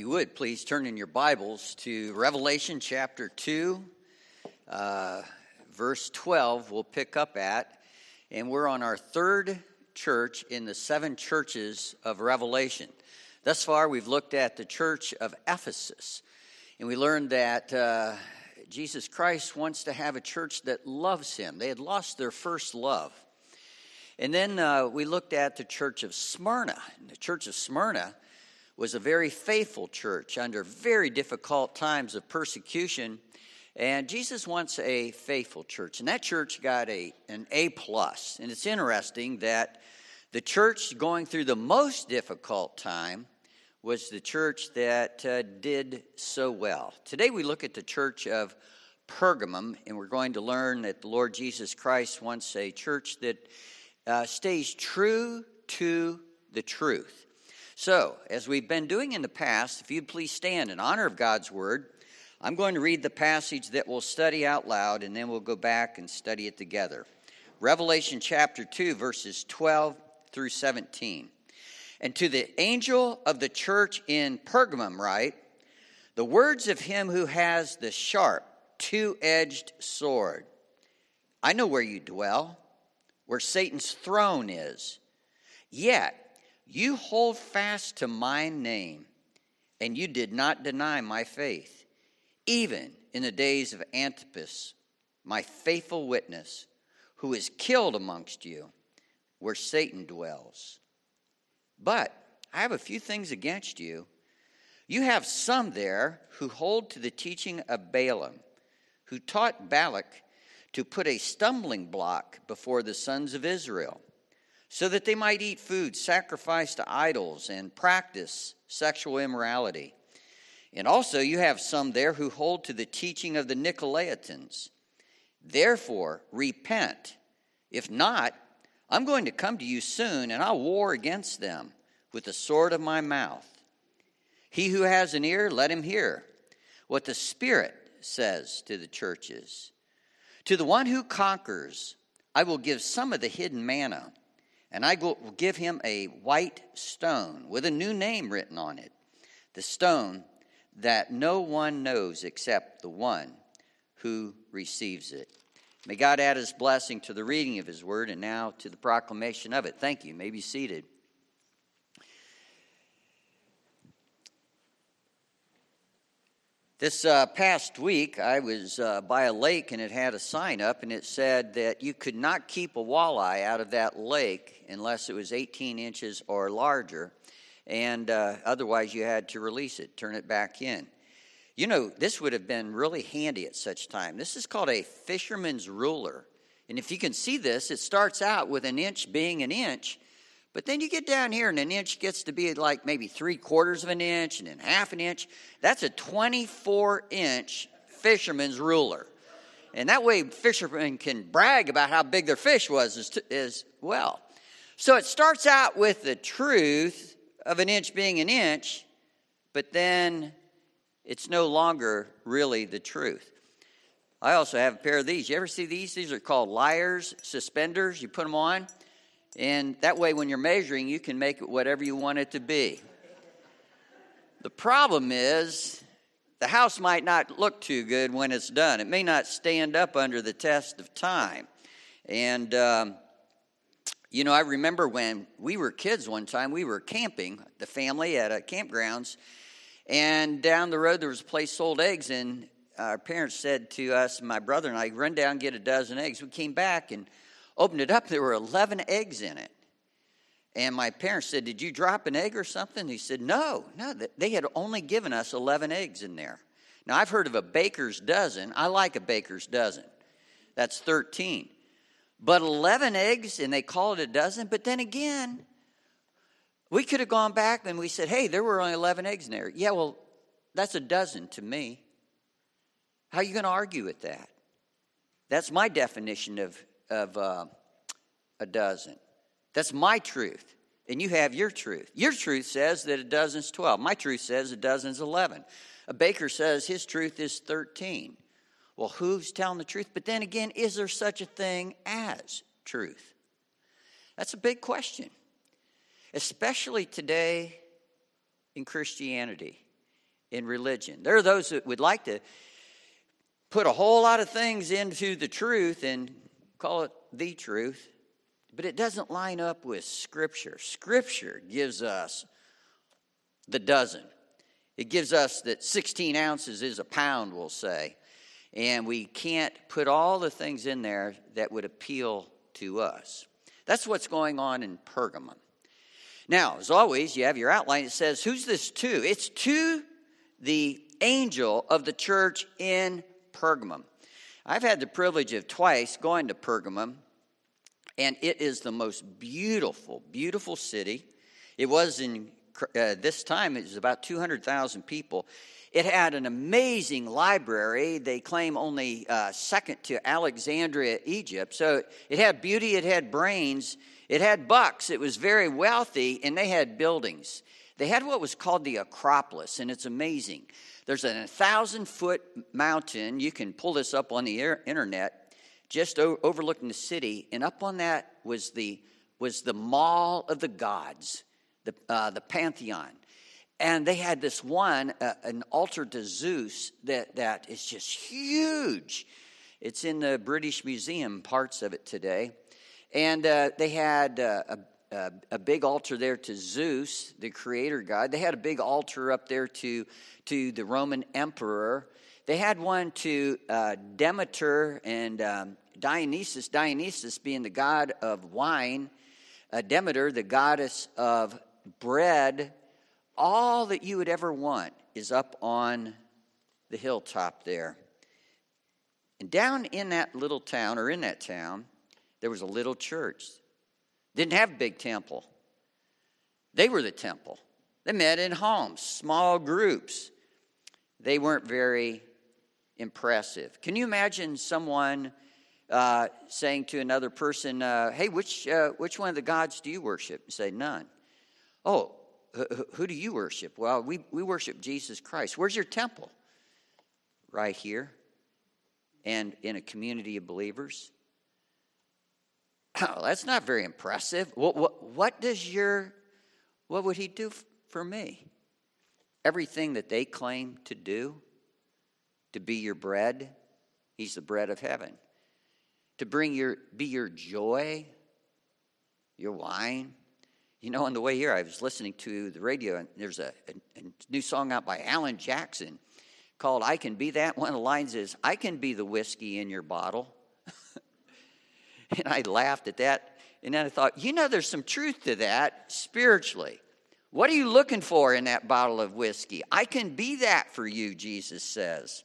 you would, please turn in your Bibles to Revelation chapter 2, uh, verse 12, we'll pick up at. And we're on our third church in the seven churches of Revelation. Thus far, we've looked at the church of Ephesus. And we learned that uh, Jesus Christ wants to have a church that loves him. They had lost their first love. And then uh, we looked at the church of Smyrna. The church of Smyrna was a very faithful church under very difficult times of persecution. And Jesus wants a faithful church. And that church got a, an A. plus. And it's interesting that the church going through the most difficult time was the church that uh, did so well. Today we look at the church of Pergamum, and we're going to learn that the Lord Jesus Christ wants a church that uh, stays true to the truth. So, as we've been doing in the past, if you'd please stand in honor of God's word, I'm going to read the passage that we'll study out loud, and then we'll go back and study it together. Revelation chapter 2, verses 12 through 17. And to the angel of the church in Pergamum, write the words of him who has the sharp, two edged sword. I know where you dwell, where Satan's throne is. Yet, you hold fast to my name, and you did not deny my faith, even in the days of Antipas, my faithful witness, who is killed amongst you, where Satan dwells. But I have a few things against you. You have some there who hold to the teaching of Balaam, who taught Balak to put a stumbling block before the sons of Israel so that they might eat food sacrificed to idols and practice sexual immorality. And also, you have some there who hold to the teaching of the Nicolaitans. Therefore, repent. If not, I'm going to come to you soon, and I'll war against them with the sword of my mouth. He who has an ear, let him hear what the Spirit says to the churches. To the one who conquers, I will give some of the hidden manna and I will give him a white stone with a new name written on it, the stone that no one knows except the one who receives it. May God add his blessing to the reading of his word and now to the proclamation of it. Thank you. you may be seated. This uh, past week, I was uh, by a lake and it had a sign up and it said that you could not keep a walleye out of that lake unless it was 18 inches or larger, and uh, otherwise you had to release it, turn it back in. You know, this would have been really handy at such time. This is called a fisherman's ruler. And if you can see this, it starts out with an inch being an inch, but then you get down here, and an inch gets to be like maybe three quarters of an inch and then half an inch. That's a 24 inch fisherman's ruler. And that way, fishermen can brag about how big their fish was as, as well. So it starts out with the truth of an inch being an inch, but then it's no longer really the truth. I also have a pair of these. You ever see these? These are called liars suspenders. You put them on and that way, when you're measuring, you can make it whatever you want it to be. The problem is, the house might not look too good when it's done. It may not stand up under the test of time. And, um, you know, I remember when we were kids one time, we were camping, the family at a campgrounds, and down the road there was a place sold eggs, and our parents said to us, my brother and I, run down get a dozen eggs. We came back, and Opened it up, there were 11 eggs in it. And my parents said, Did you drop an egg or something? He said, No, no, they had only given us 11 eggs in there. Now, I've heard of a baker's dozen. I like a baker's dozen. That's 13. But 11 eggs, and they call it a dozen. But then again, we could have gone back and we said, Hey, there were only 11 eggs in there. Yeah, well, that's a dozen to me. How are you going to argue with that? That's my definition of of uh, a dozen. That's my truth. And you have your truth. Your truth says that a dozen's 12. My truth says a dozen's 11. A baker says his truth is 13. Well, who's telling the truth? But then again, is there such a thing as truth? That's a big question, especially today in Christianity. in religion. There are those that would like to put a whole lot of things into the truth and call it the truth, but it doesn't line up with Scripture. Scripture gives us the dozen. It gives us that 16 ounces is a pound, we'll say. And we can't put all the things in there that would appeal to us. That's what's going on in Pergamum. Now, as always, you have your outline. It says, Who's this to? It's to the angel of the church in Pergamum. I've had the privilege of twice going to Pergamum, and it is the most beautiful, beautiful city. It was in uh, this time, it was about 200,000 people. It had an amazing library. They claim only uh, second to Alexandria, Egypt. So it had beauty, it had brains, it had bucks, it was very wealthy, and they had buildings. They had what was called the Acropolis, and it's amazing. There's a thousand foot mountain. You can pull this up on the air, internet, just o- overlooking the city. And up on that was the, was the Mall of the Gods, the, uh, the Pantheon. And they had this one, uh, an altar to Zeus, that, that is just huge. It's in the British Museum, parts of it today. And uh, they had uh, a uh, a big altar there to Zeus, the creator god. They had a big altar up there to, to the Roman emperor. They had one to uh, Demeter and um, Dionysus, Dionysus being the god of wine, uh, Demeter, the goddess of bread. All that you would ever want is up on the hilltop there. And down in that little town, or in that town, there was a little church didn't have a big temple. They were the temple. They met in homes, small groups. They weren't very impressive. Can you imagine someone uh, saying to another person, uh, "Hey, which uh, which one of the gods do you worship?" Say, "None." Oh, who do you worship? Well, we we worship Jesus Christ. Where's your temple? Right here, and in a community of believers. That's not very impressive. What, what, what does your, what would he do for me? Everything that they claim to do, to be your bread, he's the bread of heaven. To bring your, be your joy, your wine. You know, on the way here, I was listening to the radio, and there's a, a, a new song out by Alan Jackson called I Can Be That. One of the lines is, I can be the whiskey in your bottle. And I laughed at that. And then I thought, you know, there's some truth to that spiritually. What are you looking for in that bottle of whiskey? I can be that for you, Jesus says.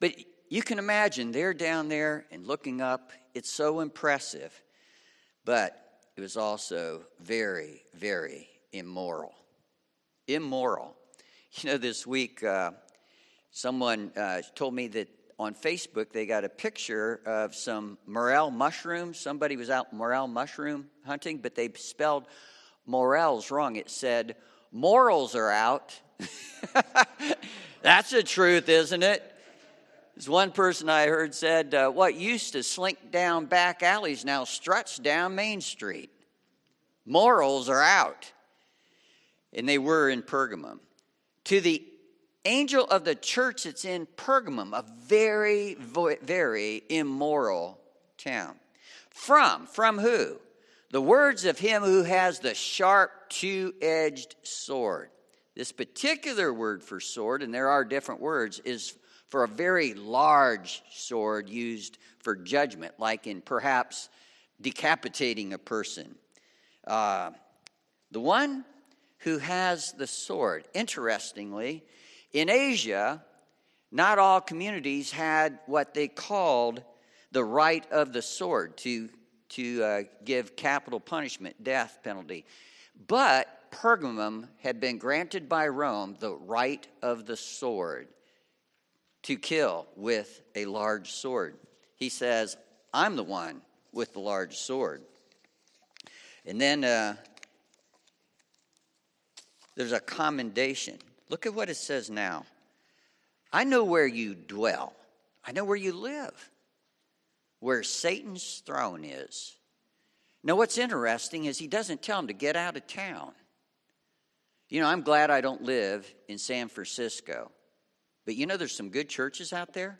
But you can imagine they're down there and looking up. It's so impressive. But it was also very, very immoral. Immoral. You know, this week, uh, someone uh, told me that on Facebook, they got a picture of some morel mushrooms. Somebody was out morel mushroom hunting, but they spelled morels wrong. It said, morals are out. That's the truth, isn't it? As one person I heard said, uh, what used to slink down back alleys now struts down Main Street. Morals are out. And they were in Pergamum. To the angel of the church that's in Pergamum, a very, very immoral town. From, from who? The words of him who has the sharp, two edged sword. This particular word for sword, and there are different words, is for a very large sword used for judgment, like in perhaps decapitating a person. Uh, the one who has the sword, interestingly, in Asia, not all communities had what they called the right of the sword to, to uh, give capital punishment, death penalty. But Pergamum had been granted by Rome the right of the sword to kill with a large sword. He says, I'm the one with the large sword. And then uh, there's a commendation. Look at what it says now. I know where you dwell, I know where you live, where Satan's throne is. Now, what's interesting is he doesn't tell him to get out of town. You know, I'm glad I don't live in San Francisco. But you know, there's some good churches out there.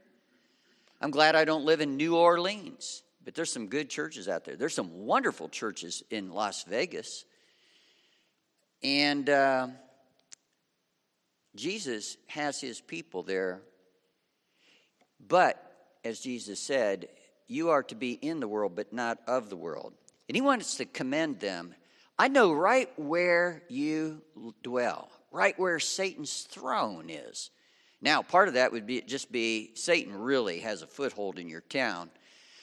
I'm glad I don't live in New Orleans, but there's some good churches out there. There's some wonderful churches in Las Vegas. And uh, Jesus has his people there. But, as Jesus said, you are to be in the world, but not of the world. And he wants to commend them. I know right where you dwell, right where Satan's throne is. Now, part of that would be just be Satan really has a foothold in your town,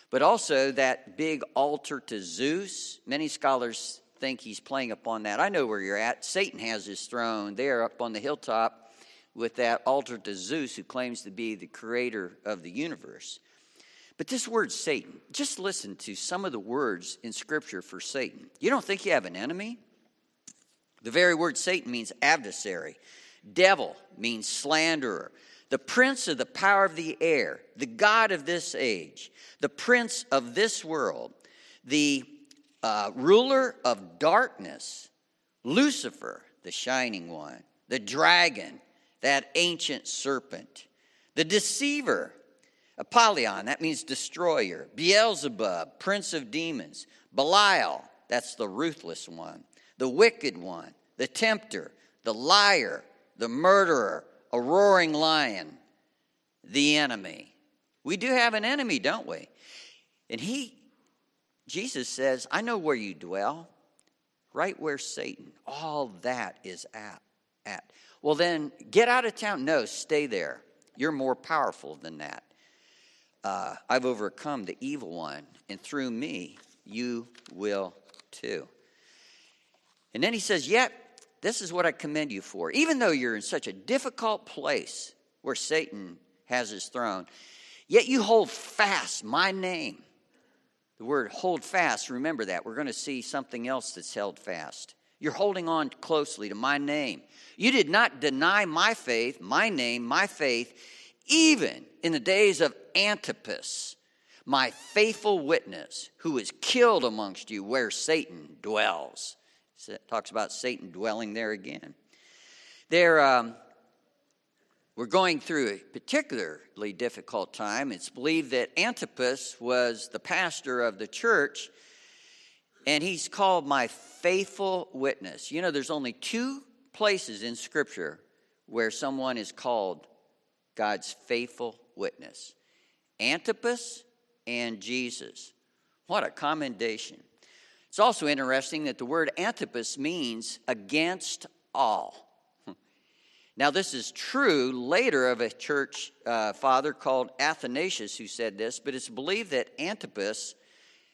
but also that big altar to Zeus. Many scholars think he's playing upon that. I know where you're at. Satan has his throne there up on the hilltop with that altar to Zeus, who claims to be the creator of the universe. But this word Satan, just listen to some of the words in Scripture for Satan. You don't think you have an enemy? The very word Satan means adversary. Devil means slanderer. The prince of the power of the air, the God of this age, the prince of this world, the uh, ruler of darkness, Lucifer, the shining one, the dragon, that ancient serpent, the deceiver, Apollyon, that means destroyer, Beelzebub, prince of demons, Belial, that's the ruthless one, the wicked one, the tempter, the liar, the murderer, a roaring lion, the enemy. We do have an enemy, don't we? And he, Jesus says, I know where you dwell, right where Satan, all that is at. at. Well, then get out of town. No, stay there. You're more powerful than that. Uh, I've overcome the evil one, and through me, you will too. And then he says, Yet this is what I commend you for. Even though you're in such a difficult place where Satan has his throne, yet you hold fast my name. The word hold fast, remember that. We're going to see something else that's held fast. You're holding on closely to my name. You did not deny my faith, my name, my faith, even in the days of Antipas, my faithful witness, who was killed amongst you where Satan dwells. It talks about Satan dwelling there again. There, um, we're going through a particularly difficult time. It's believed that Antipas was the pastor of the church, and he's called my faithful witness. You know, there's only two places in Scripture where someone is called God's faithful witness Antipas and Jesus. What a commendation. It's also interesting that the word Antipas means against all. Now, this is true later of a church uh, father called Athanasius who said this, but it's believed that Antipas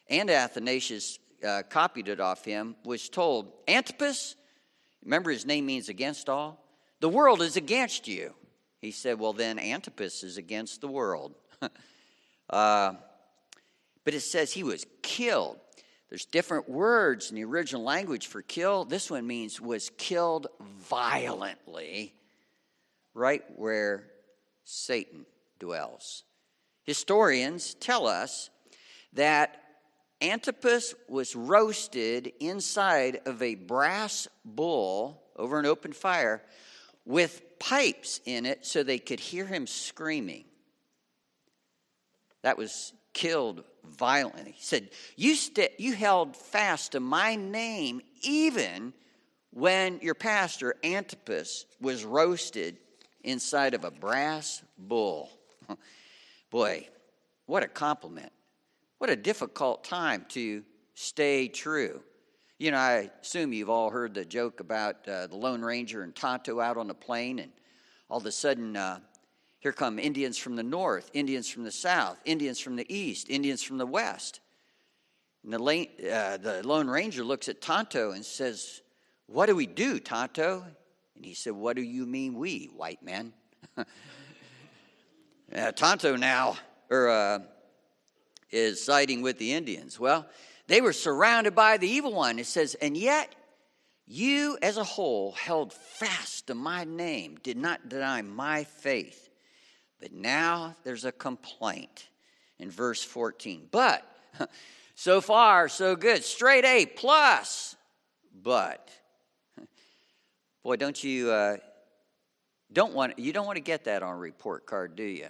and Athanasius uh, copied it off him, was told, Antipas, remember his name means against all? The world is against you. He said, Well, then Antipas is against the world. uh, but it says he was killed. There's different words in the original language for kill. This one means was killed violently, right where Satan dwells. Historians tell us that Antipas was roasted inside of a brass bull over an open fire with pipes in it so they could hear him screaming. That was killed violently. He said, you, st- you held fast to my name even when your pastor, Antipas, was roasted inside of a brass bull. Boy, what a compliment. What a difficult time to stay true. You know, I assume you've all heard the joke about uh, the Lone Ranger and Tonto out on the plain, and all of a sudden, uh, here come Indians from the north, Indians from the south, Indians from the east, Indians from the west. And the, uh, the Lone Ranger looks at Tonto and says, What do we do, Tonto? And he said, What do you mean, we, white men? uh, Tonto now or, uh, is siding with the Indians. Well, they were surrounded by the evil one. It says, and yet you as a whole held fast to my name, did not deny my faith. But now there's a complaint in verse 14. But so far, so good. Straight A plus. But Boy, don't you uh, don't want you don't want to get that on a report card, do you?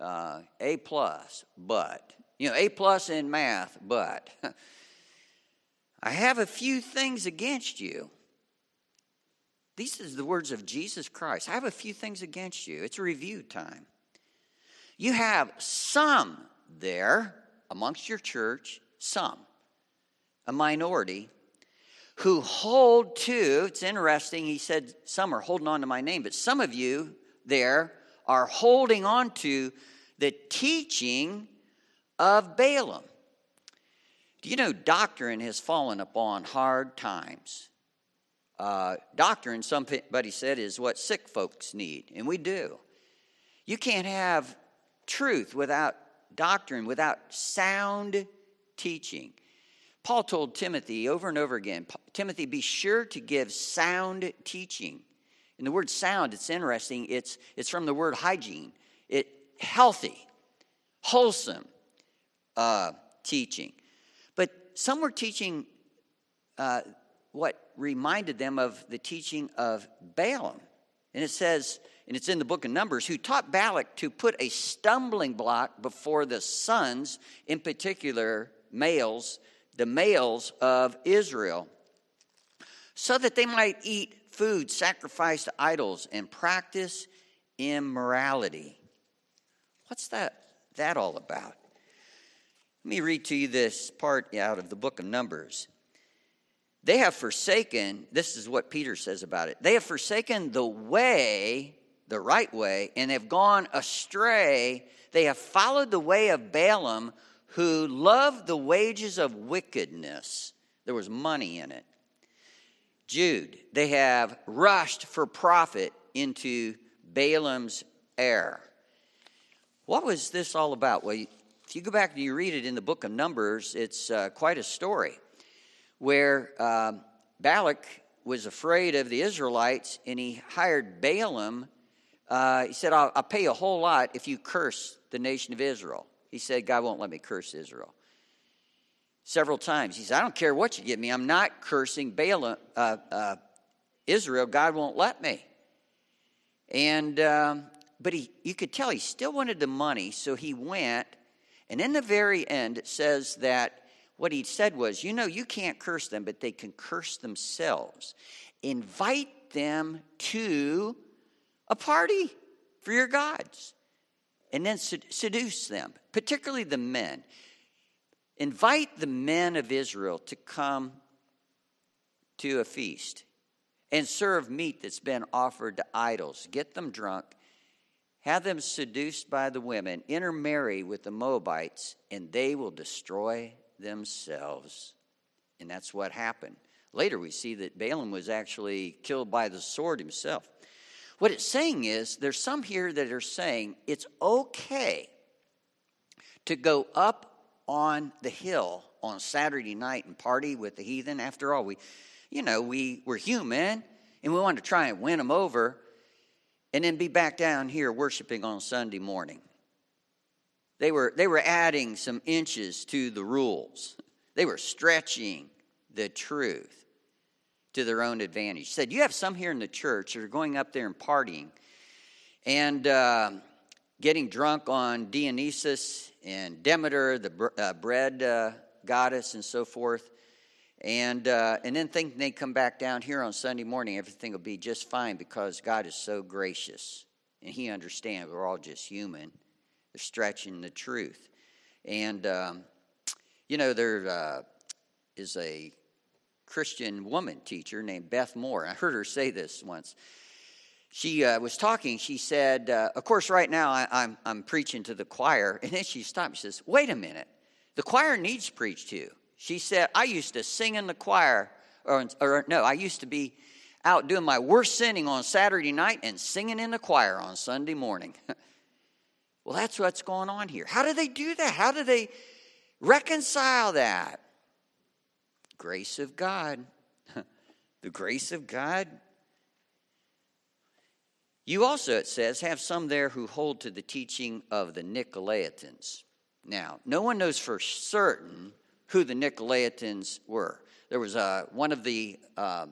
Uh, a plus, but you know, A plus in math, but I have a few things against you. These are the words of Jesus Christ. I have a few things against you. It's review time. You have some there amongst your church, some, a minority, who hold to, it's interesting, he said some are holding on to my name, but some of you there are holding on to the teaching of Balaam. Do you know doctrine has fallen upon hard times? Uh, doctrine, somebody said, is what sick folks need, and we do. You can't have truth without doctrine, without sound teaching. Paul told Timothy over and over again Timothy, be sure to give sound teaching. And the word sound, it's interesting, it's, it's from the word hygiene. It healthy, wholesome uh, teaching. But some were teaching uh, what reminded them of the teaching of Balaam. And it says, and it's in the book of Numbers, who taught Balak to put a stumbling block before the sons, in particular males, the males of Israel, so that they might eat food sacrificed to idols and practice immorality. What's that, that all about? Let me read to you this part out of the book of Numbers. They have forsaken, this is what Peter says about it. They have forsaken the way, the right way, and have gone astray. They have followed the way of Balaam, who loved the wages of wickedness. There was money in it. Jude, they have rushed for profit into Balaam's error. What was this all about? Well, if you go back and you read it in the book of Numbers, it's uh, quite a story where um, Balak was afraid of the Israelites and he hired Balaam. Uh, he said, I'll, I'll pay a whole lot if you curse the nation of Israel. He said, God won't let me curse Israel. Several times. He said, I don't care what you give me. I'm not cursing Balaam, uh, uh, Israel. God won't let me. And, um, but he, you could tell he still wanted the money, so he went. And in the very end, it says that what he said was, you know, you can't curse them, but they can curse themselves. Invite them to a party for your gods and then seduce them, particularly the men. Invite the men of Israel to come to a feast and serve meat that's been offered to idols. Get them drunk, have them seduced by the women, intermarry with the Moabites, and they will destroy themselves. And that's what happened. Later, we see that Balaam was actually killed by the sword himself. What it's saying is, there's some here that are saying it's okay to go up on the hill on Saturday night and party with the heathen. After all, we, you know, we, we're human and we wanted to try and win them over and then be back down here worshiping on Sunday morning. They were, they were adding some inches to the rules. They were stretching the truth to their own advantage. Said, You have some here in the church that are going up there and partying and uh, getting drunk on Dionysus and Demeter, the uh, bread uh, goddess, and so forth. And, uh, and then thinking they come back down here on Sunday morning, everything will be just fine because God is so gracious and He understands we're all just human. They're stretching the truth. And, um, you know, there uh, is a Christian woman teacher named Beth Moore. I heard her say this once. She uh, was talking. She said, uh, Of course, right now I, I'm, I'm preaching to the choir. And then she stopped. She says, Wait a minute. The choir needs preached to. She said, I used to sing in the choir, or, or no, I used to be out doing my worst sinning on Saturday night and singing in the choir on Sunday morning. Well, that's what's going on here. How do they do that? How do they reconcile that? Grace of God. the grace of God. You also, it says, have some there who hold to the teaching of the Nicolaitans. Now, no one knows for certain who the Nicolaitans were. There was uh, one of the uh,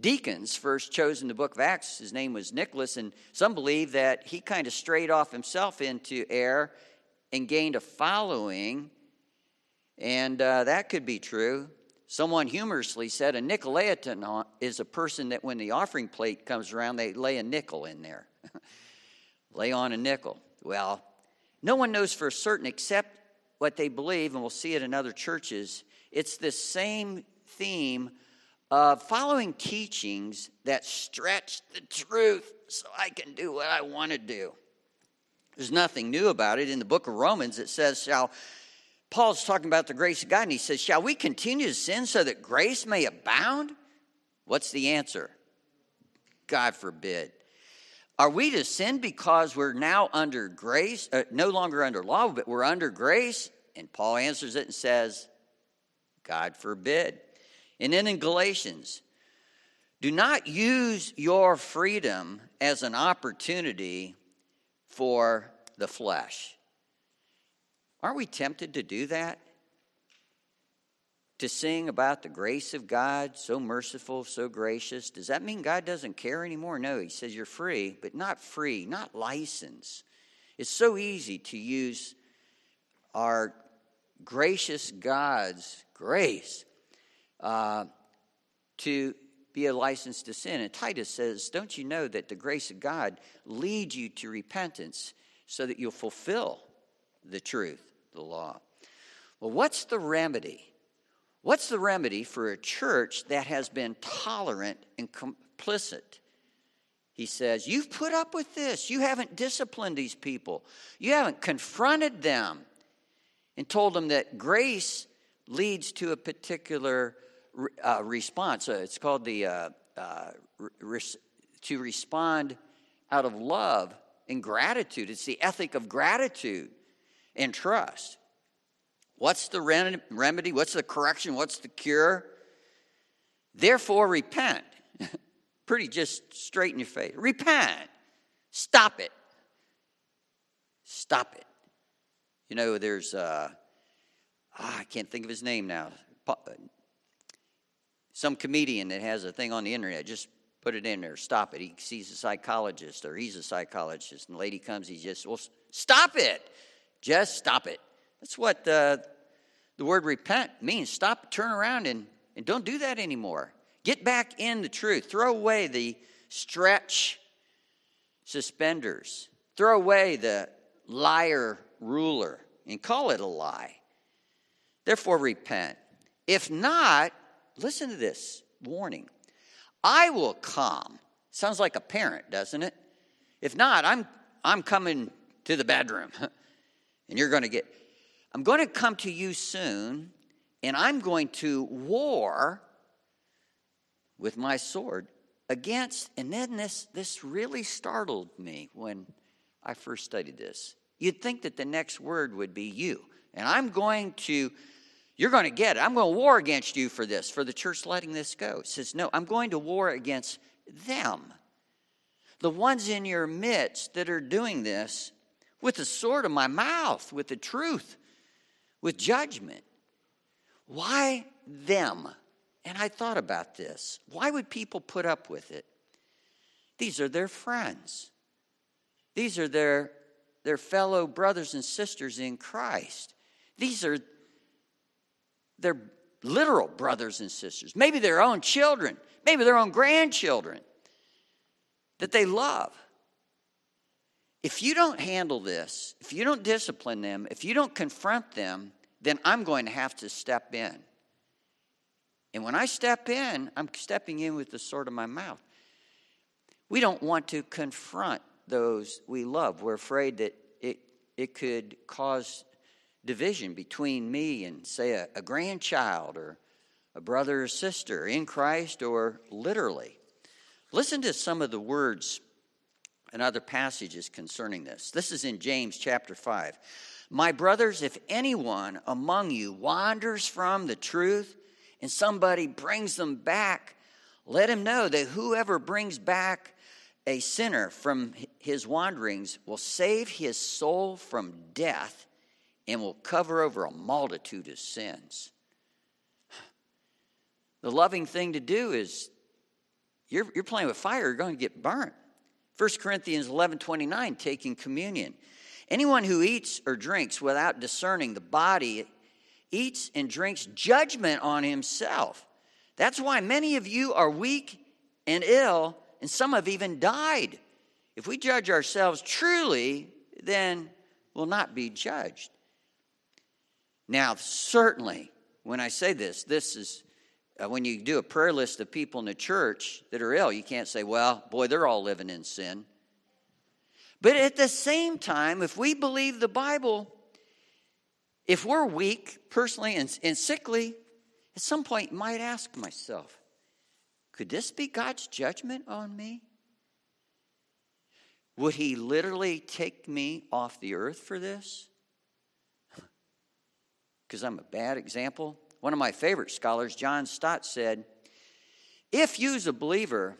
deacons first chosen the book of Acts. His name was Nicholas, and some believe that he kind of strayed off himself into error and gained a following, and uh, that could be true. Someone humorously said a Nicolaitan is a person that when the offering plate comes around, they lay a nickel in there. lay on a nickel. Well, no one knows for certain except what they believe, and we'll see it in other churches. It's this same theme of following teachings that stretch the truth so I can do what I want to do. There's nothing new about it. In the book of Romans, it says, Shall Paul's talking about the grace of God, and he says, Shall we continue to sin so that grace may abound? What's the answer? God forbid. Are we to sin because we're now under grace, uh, no longer under law, but we're under grace? And Paul answers it and says, God forbid. And then in Galatians, do not use your freedom as an opportunity for the flesh. Aren't we tempted to do that? To sing about the grace of God, so merciful, so gracious. Does that mean God doesn't care anymore? No, He says you're free, but not free, not license. It's so easy to use our gracious God's grace uh, to be a license to sin. And Titus says, Don't you know that the grace of God leads you to repentance so that you'll fulfill the truth, the law? Well, what's the remedy? What's the remedy for a church that has been tolerant and complicit? He says, You've put up with this. You haven't disciplined these people. You haven't confronted them and told them that grace leads to a particular uh, response. Uh, it's called the uh, uh res- to respond out of love and gratitude. It's the ethic of gratitude and trust. What's the remedy? What's the correction? What's the cure? Therefore, repent. Pretty just straight in your face. Repent. Stop it. Stop it. You know, there's, uh, ah, I can't think of his name now some comedian that has a thing on the internet, just put it in there, stop it. He sees a psychologist or he's a psychologist, and the lady comes, he just, well, stop it. Just stop it. That's what the, the word repent means. Stop, turn around, and, and don't do that anymore. Get back in the truth. Throw away the stretch suspenders. Throw away the liar ruler and call it a lie. Therefore, repent. If not, listen to this warning I will come. Sounds like a parent, doesn't it? If not, I'm, I'm coming to the bedroom and you're going to get, I'm going to come to you soon and I'm going to war with my sword against, and then this, this really startled me when I first studied this. You'd think that the next word would be you. And I'm going to you're going to get it. I'm going to war against you for this, for the church letting this go. It says, No, I'm going to war against them. The ones in your midst that are doing this with the sword of my mouth, with the truth, with judgment. Why them? And I thought about this. Why would people put up with it? These are their friends. These are their, their fellow brothers and sisters in Christ. These are their literal brothers and sisters, maybe their own children, maybe their own grandchildren that they love. If you don't handle this, if you don't discipline them, if you don't confront them, then I'm going to have to step in. And when I step in, I'm stepping in with the sword of my mouth. We don't want to confront those we love. We're afraid that it, it could cause division between me and, say, a, a grandchild or a brother or sister in Christ or literally. Listen to some of the words and other passages concerning this. This is in James chapter 5. My brothers, if anyone among you wanders from the truth and somebody brings them back, let him know that whoever brings back a sinner from his wanderings will save his soul from death and will cover over a multitude of sins. The loving thing to do is you're, you're playing with fire, you're going to get burnt. 1 Corinthians 11 29, taking communion. Anyone who eats or drinks without discerning the body eats and drinks judgment on himself. That's why many of you are weak and ill, and some have even died. If we judge ourselves truly, then we'll not be judged. Now, certainly, when I say this, this is uh, when you do a prayer list of people in the church that are ill, you can't say, well, boy, they're all living in sin. But at the same time, if we believe the Bible, if we're weak personally and, and sickly, at some point might ask myself, could this be God's judgment on me? Would he literally take me off the earth for this? Because I'm a bad example. One of my favorite scholars, John Stott, said, If you as a believer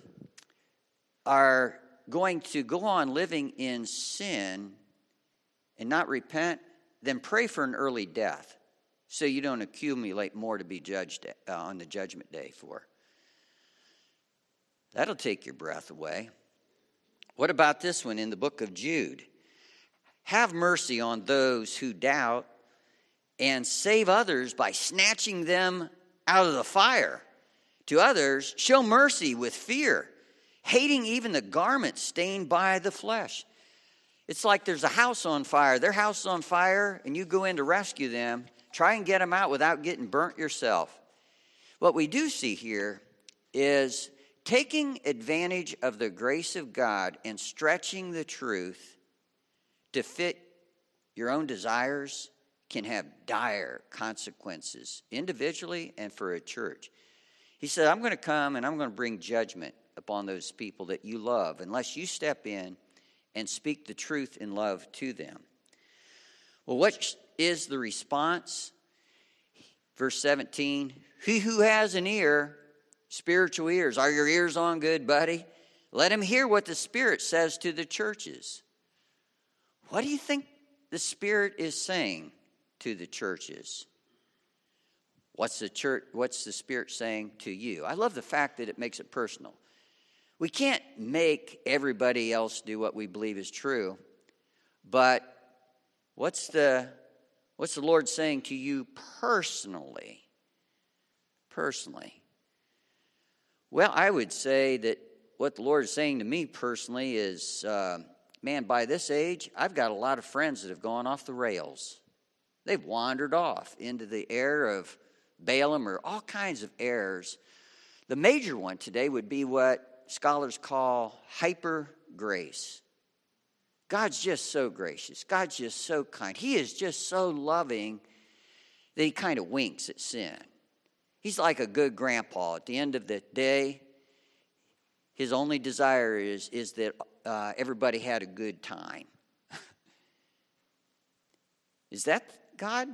are going to go on living in sin and not repent, then pray for an early death so you don't accumulate more to be judged uh, on the judgment day for. That'll take your breath away. What about this one in the book of Jude? Have mercy on those who doubt and save others by snatching them out of the fire. To others, show mercy with fear, hating even the garment stained by the flesh. It's like there's a house on fire, their house is on fire, and you go in to rescue them. Try and get them out without getting burnt yourself. What we do see here is taking advantage of the grace of God and stretching the truth to fit your own desires can have dire consequences individually and for a church. He said, I'm going to come and I'm going to bring judgment upon those people that you love unless you step in and speak the truth in love to them. Well, what is the response? Verse 17 He who has an ear, spiritual ears, are your ears on good, buddy? Let him hear what the Spirit says to the churches. What do you think the Spirit is saying to the churches? What's the church what's the spirit saying to you? I love the fact that it makes it personal. We can't make everybody else do what we believe is true, but what's the what's the Lord saying to you personally? Personally. Well, I would say that what the Lord is saying to me personally is, uh, man, by this age, I've got a lot of friends that have gone off the rails. They've wandered off into the air of Balaam or all kinds of errors. The major one today would be what scholars call hyper grace. God's just so gracious. God's just so kind. He is just so loving that he kind of winks at sin. He's like a good grandpa. At the end of the day, his only desire is, is that uh, everybody had a good time. is that God?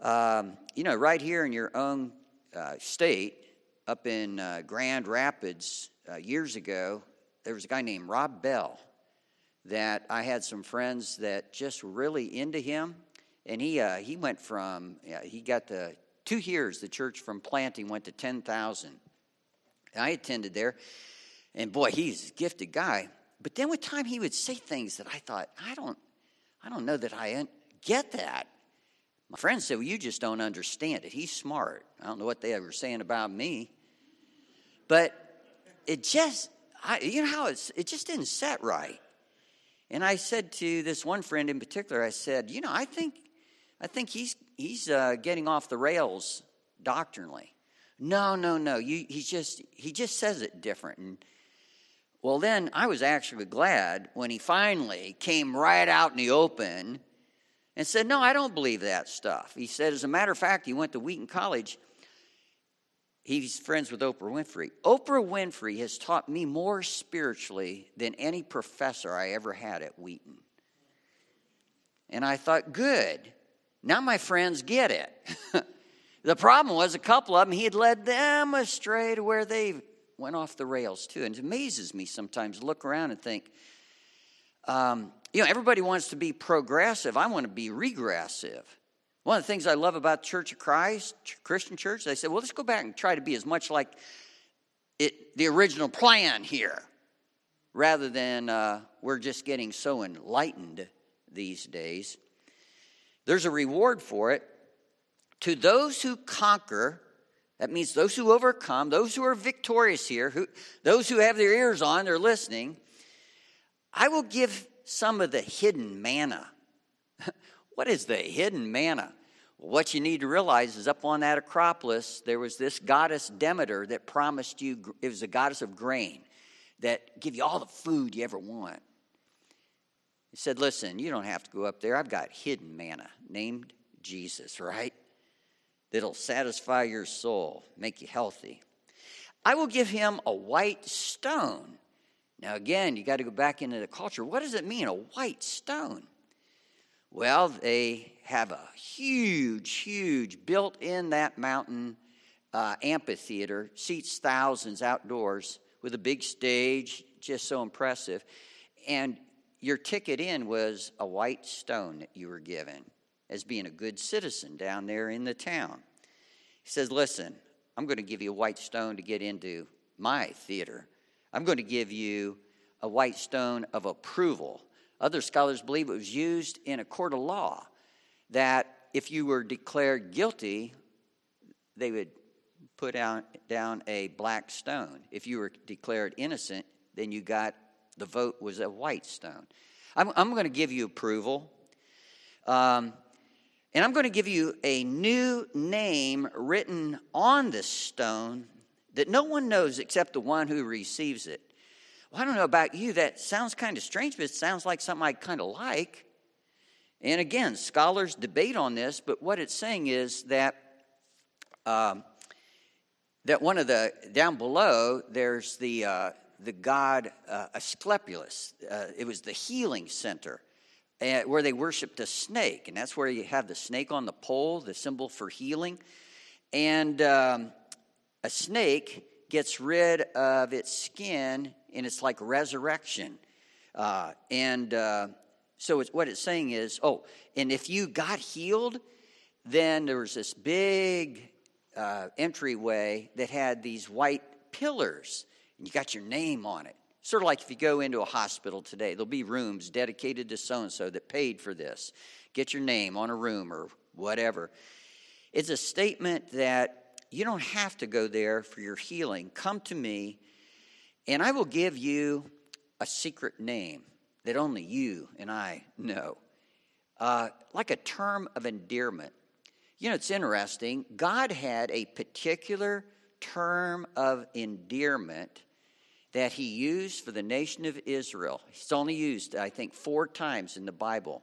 Um, you know, right here in your own uh, state, up in uh, Grand Rapids uh, years ago, there was a guy named Rob Bell that I had some friends that just really into him, and he uh, he went from he got the two years the church from planting went to ten thousand. I attended there, and boy, he's a gifted guy. But then with time, he would say things that I thought I don't I don't know that I get that. My friend said, Well, you just don't understand it. He's smart. I don't know what they were saying about me. But it just, I, you know how it's, it just didn't set right. And I said to this one friend in particular, I said, you know, I think, I think he's, he's uh, getting off the rails doctrinally. No, no, no. You, he's just, he just says it different. And well, then I was actually glad when he finally came right out in the open and said, No, I don't believe that stuff. He said, As a matter of fact, he went to Wheaton College. He's friends with Oprah Winfrey. Oprah Winfrey has taught me more spiritually than any professor I ever had at Wheaton. And I thought, good. Now my friends get it. the problem was a couple of them, he had led them astray to where they went off the rails too. And it amazes me sometimes to look around and think, um, you know, everybody wants to be progressive. I want to be regressive. One of the things I love about Church of Christ, Christian church, they said, well, let's go back and try to be as much like it, the original plan here, rather than uh, we're just getting so enlightened these days. There's a reward for it. To those who conquer, that means those who overcome, those who are victorious here, who, those who have their ears on, they're listening. I will give some of the hidden manna. what is the hidden manna? what you need to realize is up on that Acropolis, there was this goddess Demeter that promised you, it was a goddess of grain that give you all the food you ever want. He said, Listen, you don't have to go up there. I've got hidden manna named Jesus, right? That'll satisfy your soul, make you healthy. I will give him a white stone. Now, again, you got to go back into the culture. What does it mean, a white stone? Well, they have a huge, huge, built in that mountain uh, amphitheater, seats thousands outdoors with a big stage, just so impressive. And your ticket in was a white stone that you were given as being a good citizen down there in the town. He says, Listen, I'm going to give you a white stone to get into my theater. I'm going to give you a white stone of approval. Other scholars believe it was used in a court of law that if you were declared guilty, they would put down, down a black stone. If you were declared innocent, then you got the vote was a white stone. I'm, I'm going to give you approval. Um, and I'm going to give you a new name written on this stone that no one knows except the one who receives it. Well, I don't know about you, that sounds kind of strange, but it sounds like something I kind of like. And again, scholars debate on this, but what it's saying is that um, that one of the down below there's the uh, the god uh, Asclepius. Uh, it was the healing center where they worshipped a snake, and that's where you have the snake on the pole, the symbol for healing. And um, a snake gets rid of its skin, and it's like resurrection. Uh, and uh, so it's, what it's saying is, oh, and if you got healed, then there was this big uh, entryway that had these white pillars, and you got your name on it. Sort of like if you go into a hospital today, there'll be rooms dedicated to so and so that paid for this. Get your name on a room or whatever. It's a statement that you don't have to go there for your healing. Come to me, and I will give you a secret name that only you and I know. Uh, like a term of endearment. You know, it's interesting. God had a particular term of endearment that he used for the nation of Israel. It's only used, I think, four times in the Bible.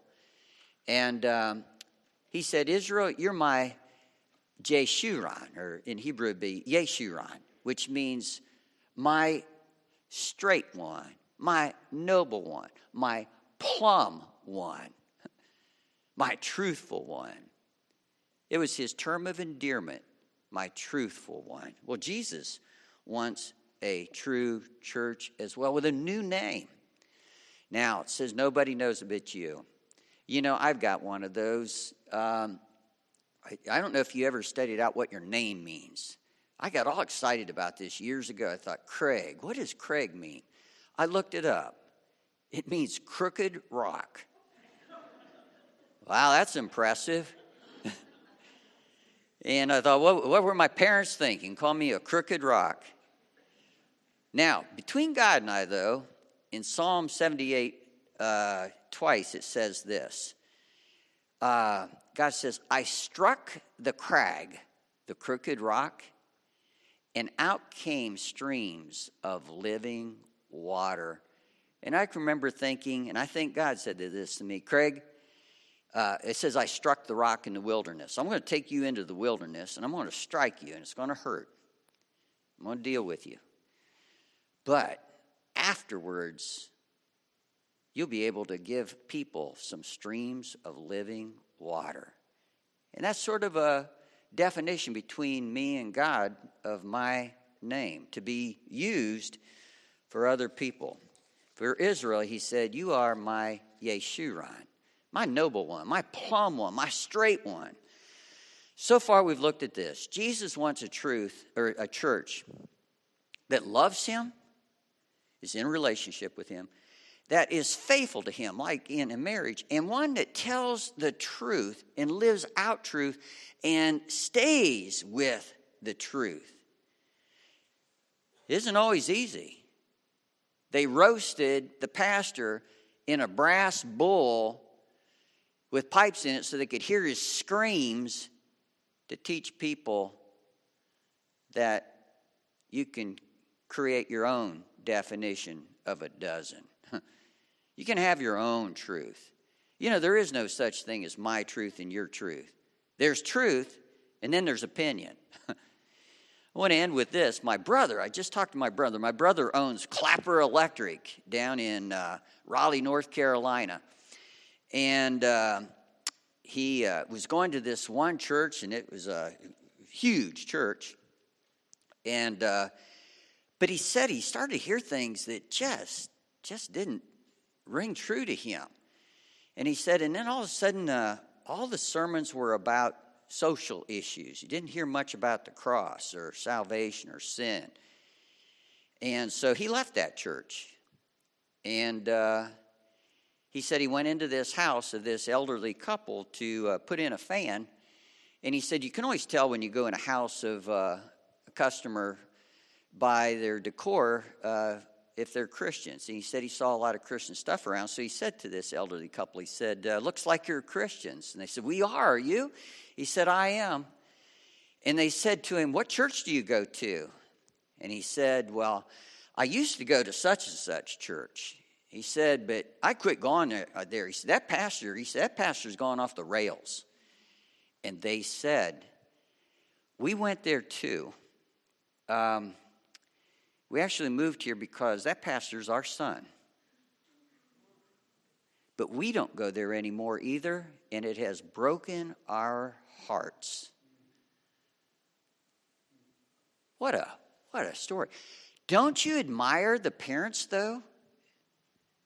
And um, he said, Israel, you're my Jeshurun, or in Hebrew it'd be Yeshurun, which means my straight one, my noble one, my plumb one, my truthful one. It was his term of endearment, my truthful one. Well, Jesus wants a true church as well with a new name. Now, it says nobody knows about you. You know, I've got one of those. Um, I, I don't know if you ever studied out what your name means. I got all excited about this years ago. I thought, Craig, what does Craig mean? I looked it up. It means crooked rock. wow, that's impressive. and I thought, what, what, were my parents thinking? Call me a crooked rock. Now, between God and I, though, in Psalm 78, uh, twice it says this uh, God says, I struck the crag, the crooked rock, and out came streams of living water. And I can remember thinking, and I think God said this to me, Craig, uh, it says, I struck the rock in the wilderness. I'm going to take you into the wilderness and I'm going to strike you and it's going to hurt. I'm going to deal with you. But afterwards, you'll be able to give people some streams of living water. And that's sort of a definition between me and God of my name to be used for other people. For Israel, he said, You are my Yeshurun, my noble one, my plumb one, my straight one. So far, we've looked at this. Jesus wants a truth or a church that loves Him, is in relationship with Him, that is faithful to Him, like in a marriage, and one that tells the truth and lives out truth and stays with the truth. It isn't always easy. They roasted the pastor in a brass bull with pipes in it so they could hear his screams to teach people that you can create your own definition of a dozen. you can have your own truth. You know, there is no such thing as my truth and your truth. There's truth, and then there's opinion. I want to end with this. My brother, I just talked to my brother. My brother owns Clapper Electric down in uh, Raleigh, North Carolina. And uh, he uh, was going to this one church, and it was a huge church. And, uh, but he said he started to hear things that just, just didn't ring true to him. And he said, and then all of a sudden, uh, all the sermons were about social issues. You didn't hear much about the cross or salvation or sin. And so he left that church. And uh, he said he went into this house of this elderly couple to uh, put in a fan. And he said, You can always tell when you go in a house of uh, a customer by their decor uh, if they're Christians. And he said he saw a lot of Christian stuff around. So he said to this elderly couple, He said, uh, Looks like you're Christians. And they said, We are, are you? He said, I am. And they said to him, What church do you go to? And he said, Well, I used to go to such and such church. He said, but I quit going there. Uh. He said, that pastor, he said, that pastor's gone off the rails. And they said, we went there too. Um, we actually moved here because that pastor's our son. But we don't go there anymore either, and it has broken our hearts. What a what a story. Don't you admire the parents though?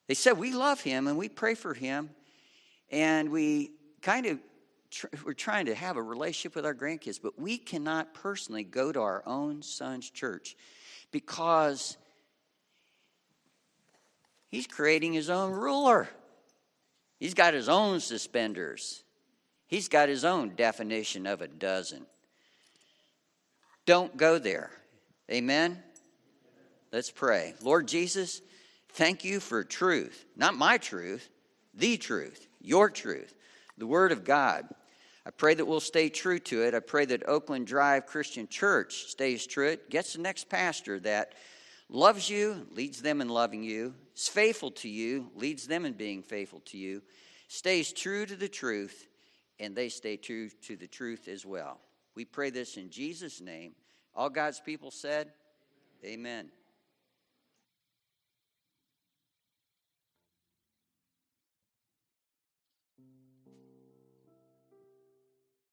They said, We love him and we pray for him, and we kind of we're trying to have a relationship with our grandkids, but we cannot personally go to our own son's church because he's creating his own ruler. He's got his own suspenders. He's got his own definition of a dozen. Don't go there. Amen? Let's pray. Lord Jesus, Thank you for truth, not my truth, the truth, your truth, the Word of God. I pray that we'll stay true to it. I pray that Oakland Drive Christian Church stays true. It gets the next pastor that loves you, leads them in loving you, is faithful to you, leads them in being faithful to you, stays true to the truth, and they stay true to the truth as well. We pray this in Jesus' name. All God's people said, Amen.